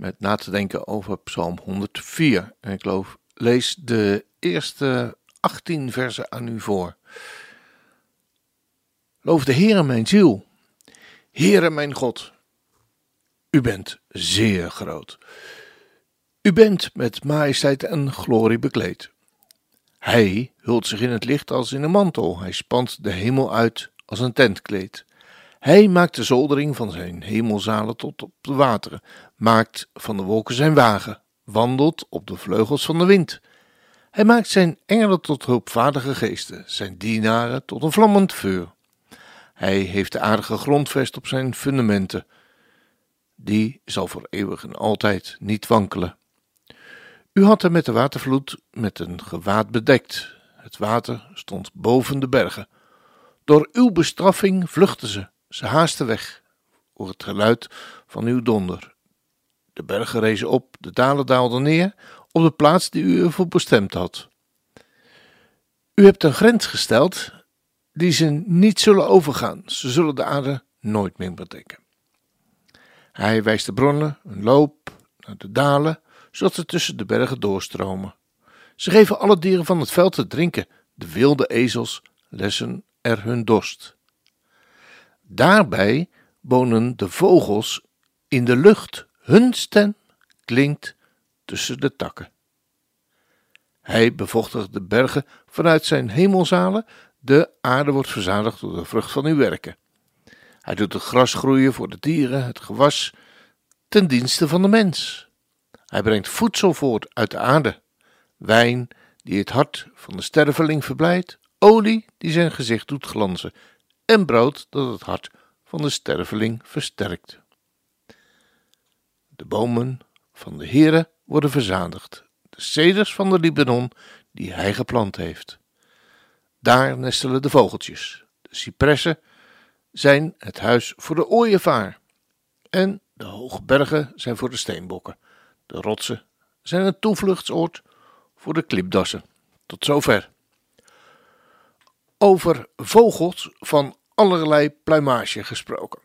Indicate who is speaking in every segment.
Speaker 1: met na te denken over Psalm 104. En ik geloof, lees de eerste 18 versen aan u voor. Loof de Heere mijn ziel. Heere mijn God, u bent zeer groot. U bent met majesteit en glorie bekleed. Hij hult zich in het licht als in een mantel. Hij spant de hemel uit als een tentkleed. Hij maakt de zoldering van zijn hemelzalen tot op de wateren, maakt van de wolken zijn wagen, wandelt op de vleugels van de wind. Hij maakt zijn engelen tot hulpvaardige geesten, zijn dienaren tot een vlammend vuur. Hij heeft de aardige grondvest op zijn fundamenten. Die zal voor eeuwig en altijd niet wankelen. U had hem met de watervloed met een gewaad bedekt. Het water stond boven de bergen. Door uw bestraffing vluchtten ze. Ze haasten weg voor het geluid van uw donder. De bergen rezen op, de dalen daalden neer op de plaats die u ervoor bestemd had. U hebt een grens gesteld die ze niet zullen overgaan. Ze zullen de aarde nooit meer bedekken. Hij wijst de bronnen, een loop naar de dalen, zodat ze tussen de bergen doorstromen. Ze geven alle dieren van het veld te drinken. De wilde ezels lessen er hun dorst. Daarbij wonen de vogels in de lucht. Hun stem klinkt tussen de takken. Hij bevochtigt de bergen vanuit zijn hemelzalen. De aarde wordt verzadigd door de vrucht van uw werken. Hij doet het gras groeien voor de dieren, het gewas, ten dienste van de mens. Hij brengt voedsel voort uit de aarde, wijn die het hart van de sterveling verblijdt, olie die zijn gezicht doet glanzen en brood dat het hart van de sterveling versterkt. De bomen van de Heere worden verzadigd, de ceders van de Libanon die hij geplant heeft. Daar nestelen de vogeltjes. De cipressen zijn het huis voor de ooievaar. En de hoge bergen zijn voor de steenbokken. De rotsen zijn een toevluchtsoord voor de klipdassen. Tot zover. Over vogels van allerlei pluimage gesproken.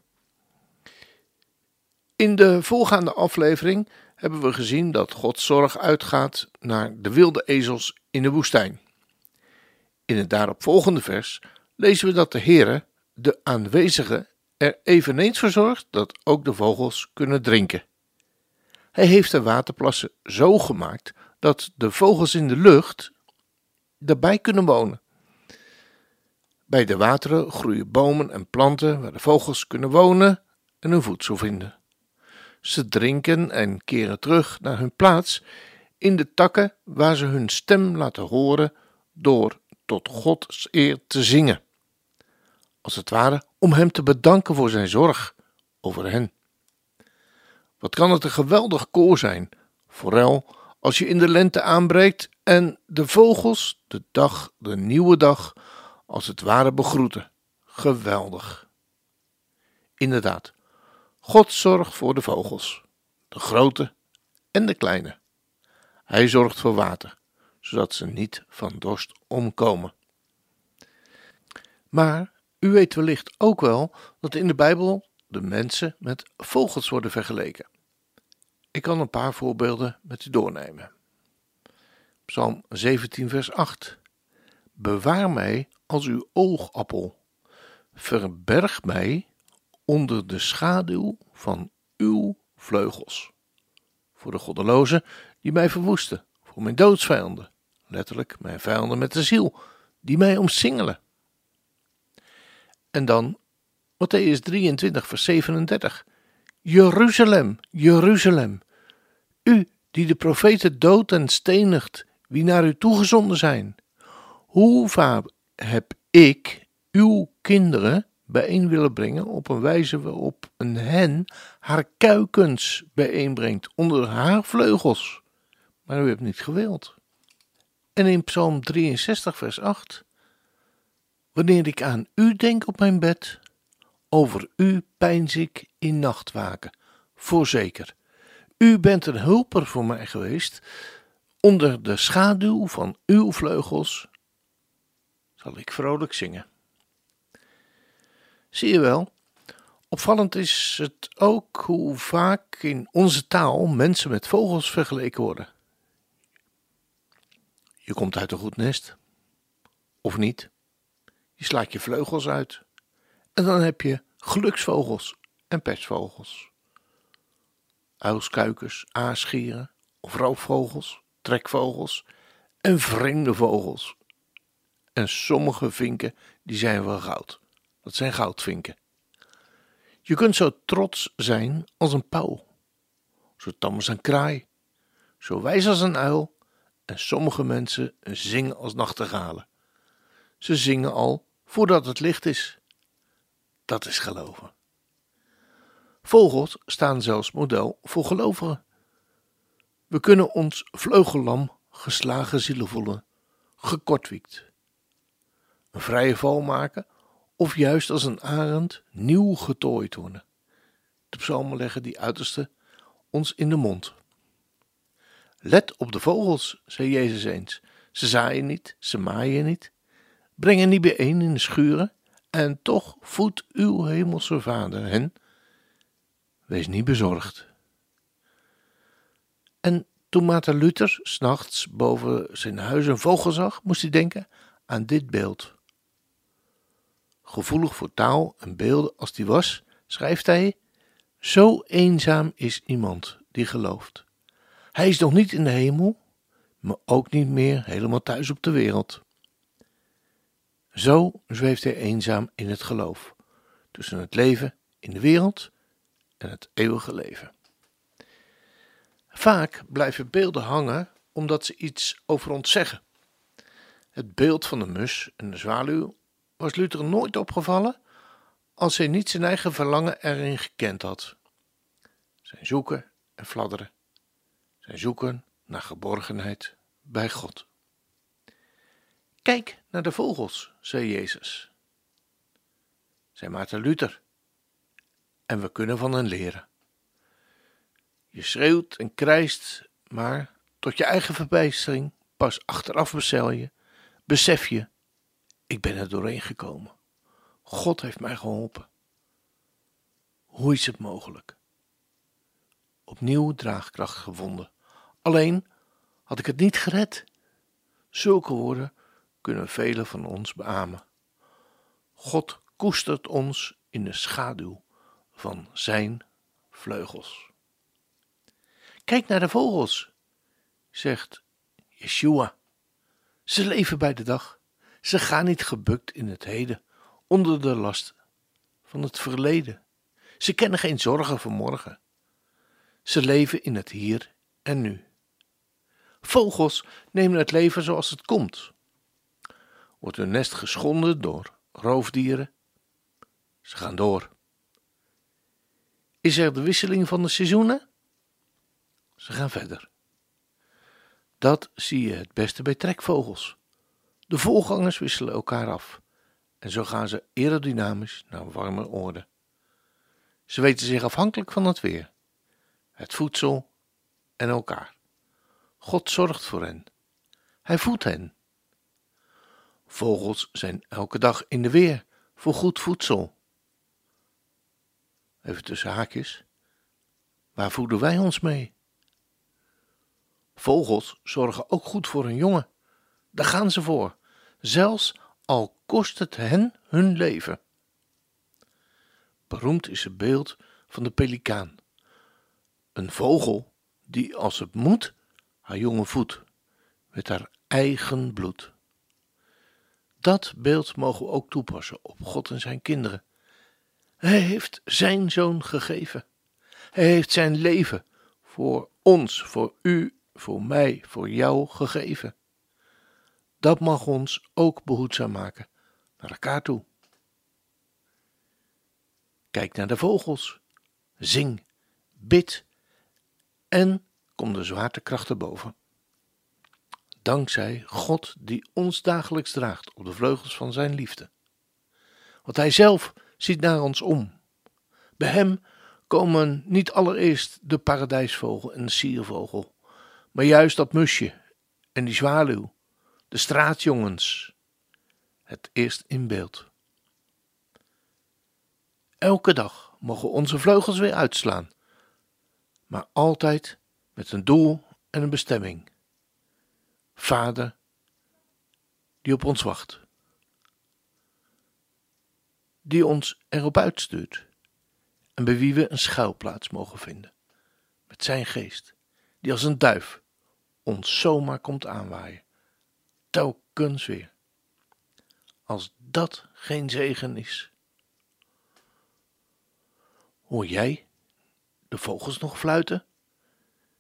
Speaker 1: In de voorgaande aflevering hebben we gezien dat Gods zorg uitgaat naar de wilde ezels in de woestijn. In het daaropvolgende vers lezen we dat de Heere, de aanwezige, er eveneens voor zorgt dat ook de vogels kunnen drinken. Hij heeft de waterplassen zo gemaakt dat de vogels in de lucht daarbij kunnen wonen. Bij de wateren groeien bomen en planten waar de vogels kunnen wonen en hun voedsel vinden. Ze drinken en keren terug naar hun plaats in de takken waar ze hun stem laten horen door tot Gods eer te zingen. Als het ware om Hem te bedanken voor Zijn zorg over hen. Wat kan het een geweldig koor zijn, vooral als je in de lente aanbreekt en de vogels de dag, de nieuwe dag, als het ware begroeten. Geweldig. Inderdaad, God zorgt voor de vogels, de grote en de kleine. Hij zorgt voor water, zodat ze niet van dorst omkomen. Maar u weet wellicht ook wel dat in de Bijbel de mensen met vogels worden vergeleken. Ik kan een paar voorbeelden met u doornemen. Psalm 17, vers 8. Bewaar mij als uw oogappel. Verberg mij onder de schaduw van uw vleugels. Voor de goddelozen die mij verwoesten, voor mijn doodsvijanden, letterlijk mijn vijanden met de ziel, die mij omsingelen. En dan Matthäus 23, vers 37. Jeruzalem, Jeruzalem, u die de profeten doodt en stenigt, wie naar u toegezonden zijn. Hoe vaak heb ik uw kinderen bijeen willen brengen op een wijze waarop een hen haar kuikens bijeenbrengt onder haar vleugels. maar u hebt niet gewild. En in Psalm 63, vers 8: Wanneer ik aan u denk op mijn bed, over u pijns ik in nachtwaken, voorzeker. U bent een hulper voor mij geweest. Onder de schaduw van uw vleugels zal ik vrolijk zingen. Zie je wel, opvallend is het ook hoe vaak in onze taal mensen met vogels vergeleken worden. Je komt uit een goed nest, of niet? Je slaat je vleugels uit en dan heb je geluksvogels en pestvogels. Uilskuikers, aasgieren of roofvogels, trekvogels en vreemde vogels. En sommige vinken die zijn wel goud. Dat zijn goudvinken. Je kunt zo trots zijn als een pauw, zo tam als een kraai, zo wijs als een uil en sommige mensen zingen als nachtegalen. Ze zingen al voordat het licht is. Dat is geloven. Vogels staan zelfs model voor gelovigen. We kunnen ons vleugellam geslagen zielen voelen, gekortwiekt. Een vrije val maken of juist als een arend nieuw getooid worden. De psalmen leggen die uiterste ons in de mond. Let op de vogels, zei Jezus eens. Ze zaaien niet, ze maaien niet, brengen niet bijeen in de schuren, en toch voedt uw hemelse Vader hen. Wees niet bezorgd. En toen Maarten Luther s'nachts boven zijn huis een vogel zag, moest hij denken aan dit beeld. Gevoelig voor taal en beelden als die was, schrijft hij: Zo eenzaam is iemand die gelooft. Hij is nog niet in de hemel, maar ook niet meer helemaal thuis op de wereld. Zo zweeft hij eenzaam in het geloof, tussen het leven in de wereld en het eeuwige leven. Vaak blijven beelden hangen omdat ze iets over ons zeggen. Het beeld van de mus en de zwaluw was Luther nooit opgevallen als hij niet zijn eigen verlangen erin gekend had. Zijn zoeken en fladderen, zijn zoeken naar geborgenheid bij God. Kijk naar de vogels, zei Jezus. Zei Maarten Luther. En we kunnen van hen leren. Je schreeuwt en krijst, maar tot je eigen verbijstering, pas achteraf bestel je, besef je, ik ben er doorheen gekomen. God heeft mij geholpen. Hoe is het mogelijk? Opnieuw draagkracht gevonden. Alleen had ik het niet gered. Zulke woorden kunnen velen van ons beamen. God koestert ons in de schaduw van zijn vleugels. Kijk naar de vogels, zegt Yeshua. Ze leven bij de dag. Ze gaan niet gebukt in het heden, onder de last van het verleden. Ze kennen geen zorgen voor morgen. Ze leven in het hier en nu. Vogels nemen het leven zoals het komt wordt hun nest geschonden door roofdieren. Ze gaan door. Is er de wisseling van de seizoenen? Ze gaan verder. Dat zie je het beste bij trekvogels. De voorgangers wisselen elkaar af en zo gaan ze aerodynamisch naar warme orde. Ze weten zich afhankelijk van het weer, het voedsel en elkaar. God zorgt voor hen. Hij voedt hen Vogels zijn elke dag in de weer voor goed voedsel. Even tussen haakjes. Waar voeden wij ons mee? Vogels zorgen ook goed voor hun jongen. Daar gaan ze voor, zelfs al kost het hen hun leven. Beroemd is het beeld van de pelikaan. Een vogel die als het moet haar jongen voedt met haar eigen bloed. Dat beeld mogen we ook toepassen op God en zijn kinderen. Hij heeft zijn zoon gegeven. Hij heeft zijn leven voor ons, voor u, voor mij, voor jou gegeven. Dat mag ons ook behoedzaam maken naar elkaar toe. Kijk naar de vogels, zing, bid en kom de zwaartekrachten boven. dankzij God die ons dagelijks draagt op de vleugels van zijn liefde. Want hij zelf ziet naar ons om. Bij hem komen niet allereerst de paradijsvogel en de siervogel, maar juist dat musje en die zwaluw, de straatjongens, het eerst in beeld. Elke dag mogen onze vleugels weer uitslaan, maar altijd met een doel en een bestemming. Vader, die op ons wacht, die ons erop uitstuurt. En bij wie we een schuilplaats mogen vinden, met zijn geest, die als een duif ons zomaar komt aanwaaien, telkens weer. Als dat geen zegen is. Hoor jij de vogels nog fluiten?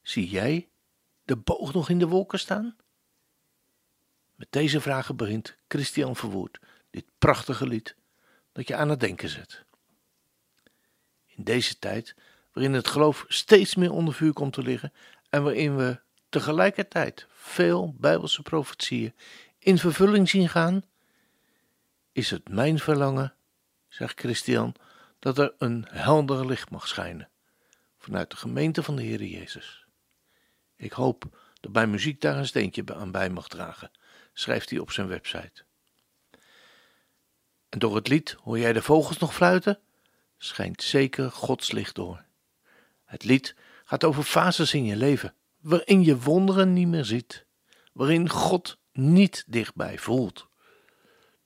Speaker 1: Zie jij de boog nog in de wolken staan? Met deze vragen begint Christian Verwoerd dit prachtige lied dat je aan het denken zet. In deze tijd, waarin het geloof steeds meer onder vuur komt te liggen en waarin we tegelijkertijd veel Bijbelse profetieën in vervulling zien gaan, is het mijn verlangen, zegt Christian, dat er een helder licht mag schijnen vanuit de gemeente van de Heer Jezus. Ik hoop dat mijn muziek daar een steentje aan bij mag dragen, schrijft hij op zijn website. En door het lied hoor jij de vogels nog fluiten? Schijnt zeker Gods licht door. Het lied gaat over fases in je leven waarin je wonderen niet meer ziet, waarin God niet dichtbij voelt.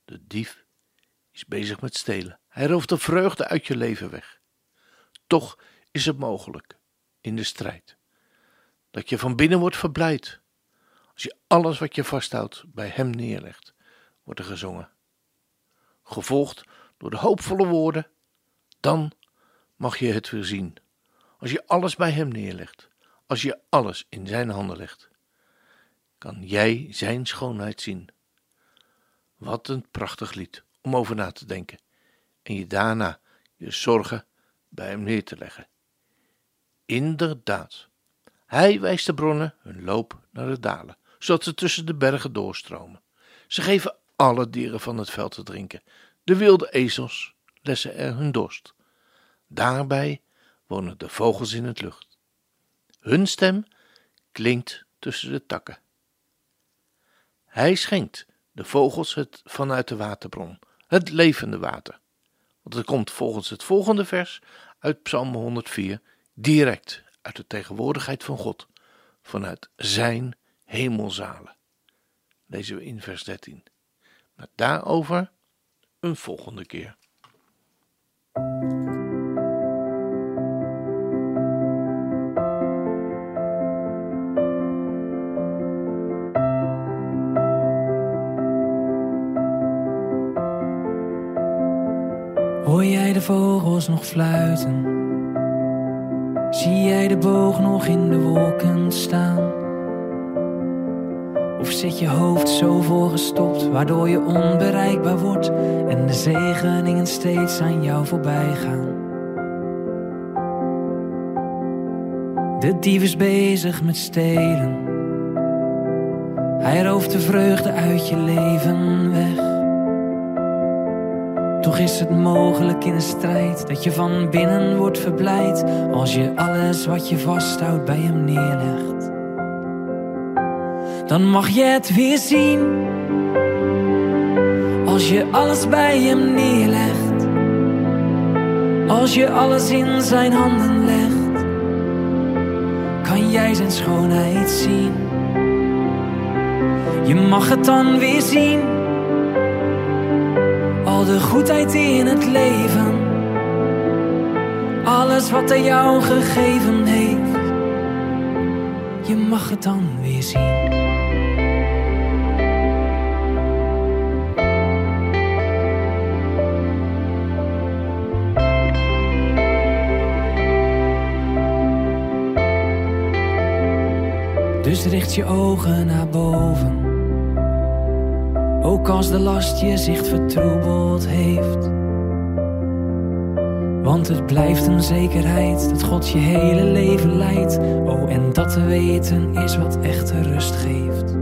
Speaker 1: De dief is bezig met stelen. Hij rooft de vreugde uit je leven weg. Toch is het mogelijk in de strijd dat je van binnen wordt verblijd. Als je alles wat je vasthoudt bij Hem neerlegt, wordt er gezongen. Gevolgd door de hoopvolle woorden, dan mag je het weer zien. Als je alles bij Hem neerlegt, als je alles in Zijn handen legt, kan jij Zijn schoonheid zien. Wat een prachtig lied om over na te denken en je daarna je zorgen bij Hem neer te leggen. Inderdaad, Hij wijst de bronnen hun loop naar de dalen, zodat ze tussen de bergen doorstromen. Ze geven alle dieren van het veld te drinken. De wilde ezels lessen er hun dorst. Daarbij wonen de vogels in het lucht. Hun stem klinkt tussen de takken. Hij schenkt de vogels het vanuit de waterbron, het levende water. Want het komt volgens het volgende vers uit Psalm 104 direct uit de tegenwoordigheid van God, vanuit zijn hemelzalen. Lezen we in vers 13. Maar daarover een volgende keer.
Speaker 2: Vogels nog fluiten? Zie jij de boog nog in de wolken staan? Of zit je hoofd zo voorgestopt, waardoor je onbereikbaar wordt en de zegeningen steeds aan jou voorbij gaan? De dief is bezig met stelen. Hij rooft de vreugde uit je leven weg. Toch is het mogelijk in een strijd dat je van binnen wordt verblijd als je alles wat je vasthoudt bij hem neerlegt. Dan mag je het weer zien als je alles bij hem neerlegt. Als je alles in zijn handen legt, kan jij zijn schoonheid zien. Je mag het dan weer zien al de goedheid in het leven, alles wat hij jou gegeven heeft, je mag het dan weer zien. Dus richt je ogen naar boven ook als de last je zicht vertroebeld heeft. Want het blijft een zekerheid dat God je hele leven leidt. Oh, en dat te weten is wat echte rust geeft.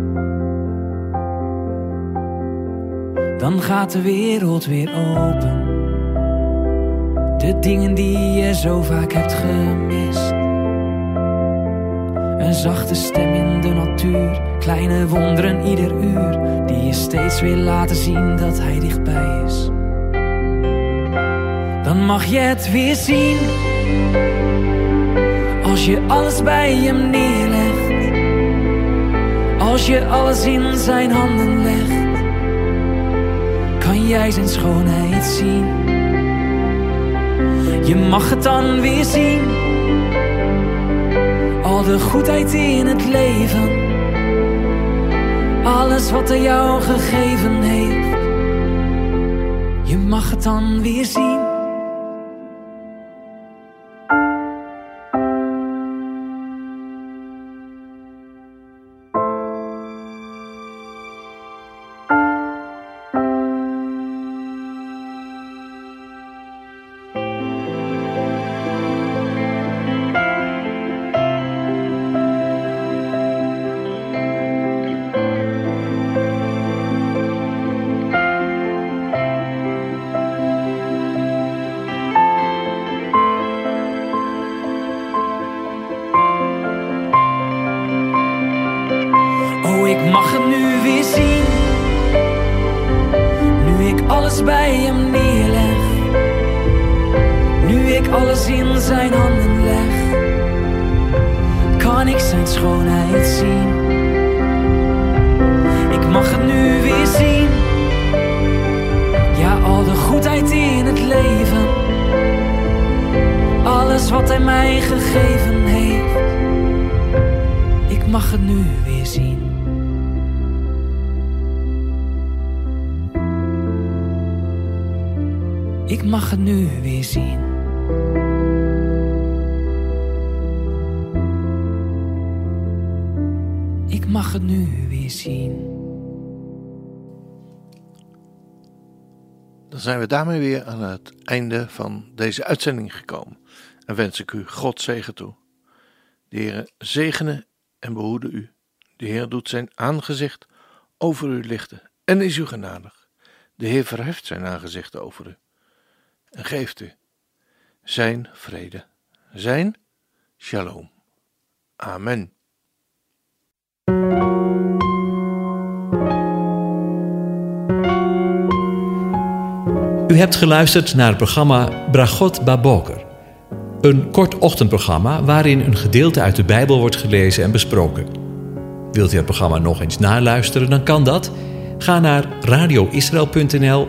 Speaker 2: Dan gaat de wereld weer open. De dingen die je zo vaak hebt gemist. Een zachte stem in de natuur, kleine wonderen ieder uur, die je steeds weer laten zien dat hij dichtbij is. Dan mag je het weer zien, als je alles bij hem neerlegt, als je alles in zijn handen legt, kan jij zijn schoonheid zien. Je mag het dan weer zien al de goedheid in het leven, alles wat hij jou gegeven heeft. Je mag het dan weer zien. Alles bij hem neerleg. Nu ik alles in zijn handen leg. Kan ik zijn schoonheid zien. Ik mag het nu weer zien. Ja, al de goedheid in het leven. Alles wat hij mij gegeven heeft. Ik mag het nu weer mag het nu weer zien. Ik mag het nu weer zien.
Speaker 1: Dan zijn we daarmee weer aan het einde van deze uitzending gekomen. En wens ik u God zegen toe. De Heer zegene en behoede u. De Heer doet zijn aangezicht over u lichten en is u genadig. De Heer verheft zijn aangezicht over u en geeft u zijn vrede, zijn shalom. Amen.
Speaker 3: U hebt geluisterd naar het programma Bragot Baboker. Een kort ochtendprogramma waarin een gedeelte uit de Bijbel wordt gelezen en besproken. Wilt u het programma nog eens naluisteren, dan kan dat. Ga naar radioisrael.nl